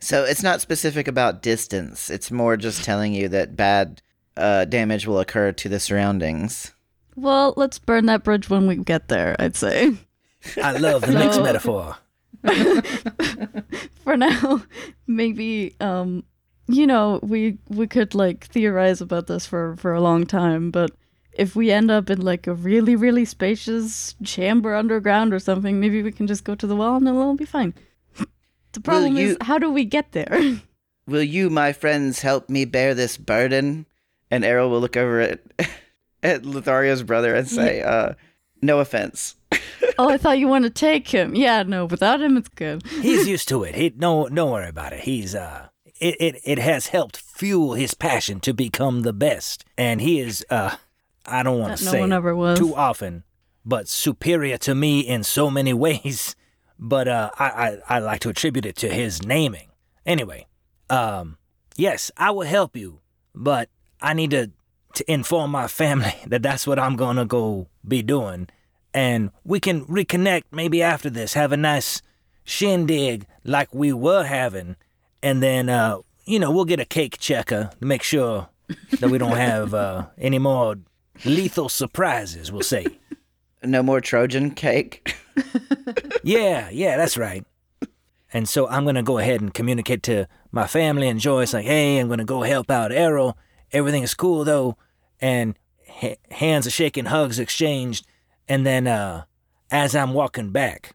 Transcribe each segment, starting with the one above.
So it's not specific about distance. It's more just telling you that bad uh, damage will occur to the surroundings. Well, let's burn that bridge when we get there, I'd say. I love the next metaphor. For now, maybe um you know, we we could like theorize about this for for a long time, but if we end up in like a really really spacious chamber underground or something, maybe we can just go to the well and it'll all be fine. The problem is how do we get there? Will you, my friends, help me bear this burden? And Errol will look over at at Lothario's brother and say, uh, "No offense." oh, I thought you want to take him. Yeah, no, without him it's good. He's used to it. He no don't worry about it. He's uh it, it it has helped fuel his passion to become the best. And he is uh I don't want That to no say one ever was. too often, but superior to me in so many ways. But uh I, I, I like to attribute it to his naming. Anyway, um yes, I will help you, but I need to to inform my family that that's what I'm gonna go be doing. And we can reconnect maybe after this, have a nice shindig like we were having, and then uh, you know, we'll get a cake checker to make sure that we don't have uh, any more lethal surprises, we'll say. No more Trojan cake. Yeah, yeah, that's right. And so I'm gonna go ahead and communicate to my family and Joyce, like, hey, I'm gonna go help out Errol. Everything is cool though, and ha- hands are shaking, hugs exchanged, and then uh, as I'm walking back,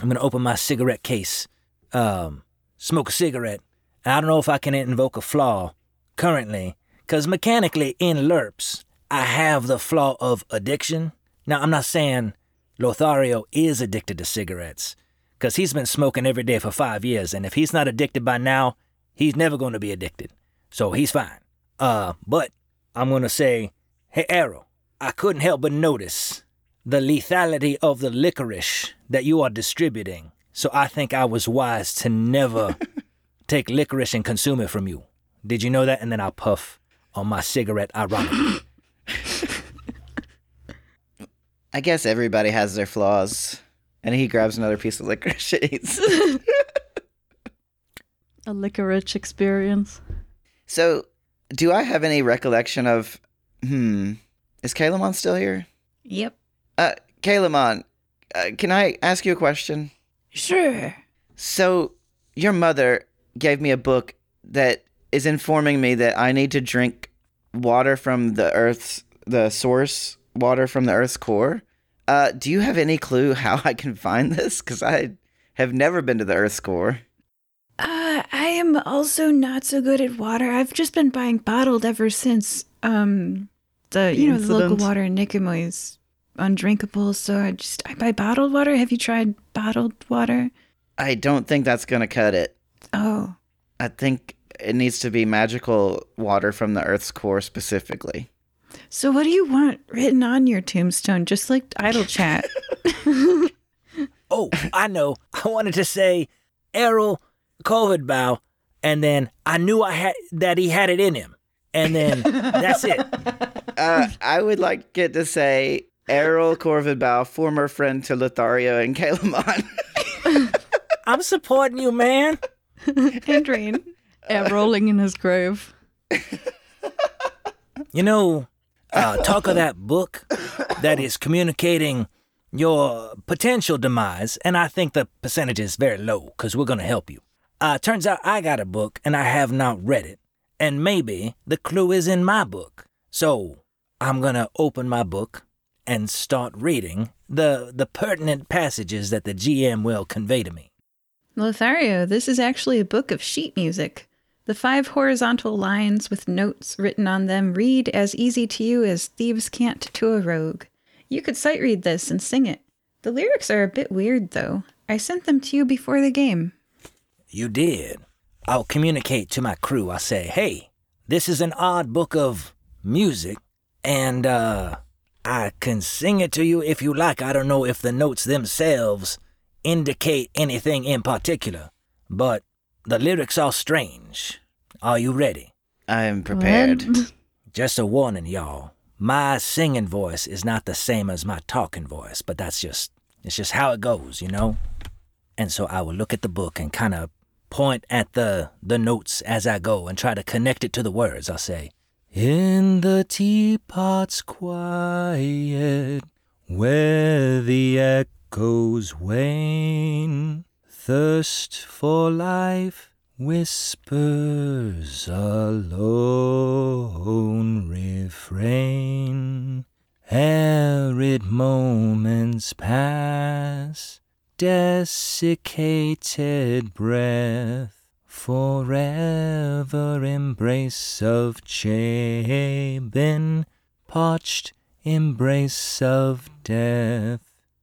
I'm gonna open my cigarette case, um, smoke a cigarette. I don't know if I can invoke a flaw currently, because mechanically in LURPS, I have the flaw of addiction. Now, I'm not saying Lothario is addicted to cigarettes, because he's been smoking every day for five years, and if he's not addicted by now, he's never going to be addicted. So he's fine. Uh, but I'm going to say, hey, Errol, I couldn't help but notice the lethality of the licorice that you are distributing. So I think I was wise to never take licorice and consume it from you. Did you know that? And then I'll puff on my cigarette ironically. I guess everybody has their flaws. And he grabs another piece of licorice and eats. A licorice experience. so, do I have any recollection of? Hmm, is Kalamon still here? Yep. Uh, Kalamon, uh, can I ask you a question? Sure. So, your mother gave me a book that is informing me that I need to drink water from the Earth's, the source water from the Earth's core. Uh, do you have any clue how I can find this? Because I have never been to the Earth's core. Uh, I am also not so good at water. I've just been buying bottled ever since um the, you know the local water in Nicomoy is undrinkable. So I just I buy bottled water. Have you tried bottled water? I don't think that's gonna cut it. Oh, I think it needs to be magical water from the Earth's core specifically. So what do you want written on your tombstone? Just like idle chat. Oh, I know. I wanted to say Errol Corvidbow, and then I knew I had that he had it in him. And then that's it. Uh, I would like it to say Errol Corvidbow, former friend to Lothario and Kalamon. I'm supporting you, man. and Reine. Yeah, rolling in his grave. You know, uh, talk of that book that is communicating your potential demise, and I think the percentage is very low because we're going to help you. Uh, turns out I got a book and I have not read it, and maybe the clue is in my book. So I'm going to open my book and start reading the, the pertinent passages that the GM will convey to me. Lothario, this is actually a book of sheet music. The five horizontal lines with notes written on them read as easy to you as thieves' cant to a rogue. You could sight read this and sing it. The lyrics are a bit weird, though. I sent them to you before the game. You did. I'll communicate to my crew. I say, hey, this is an odd book of music, and uh, I can sing it to you if you like. I don't know if the notes themselves indicate anything in particular, but the lyrics are strange. Are you ready? I am prepared. What? Just a warning, y'all. My singing voice is not the same as my talking voice, but that's just it's just how it goes, you know? And so I will look at the book and kind of point at the the notes as I go and try to connect it to the words. I'll say, "In the teapot's quiet, where the echoes wane, thirst for life." Whispers a lone refrain. Arid moments pass, desiccated breath, forever embrace of Jabin, parched embrace of death.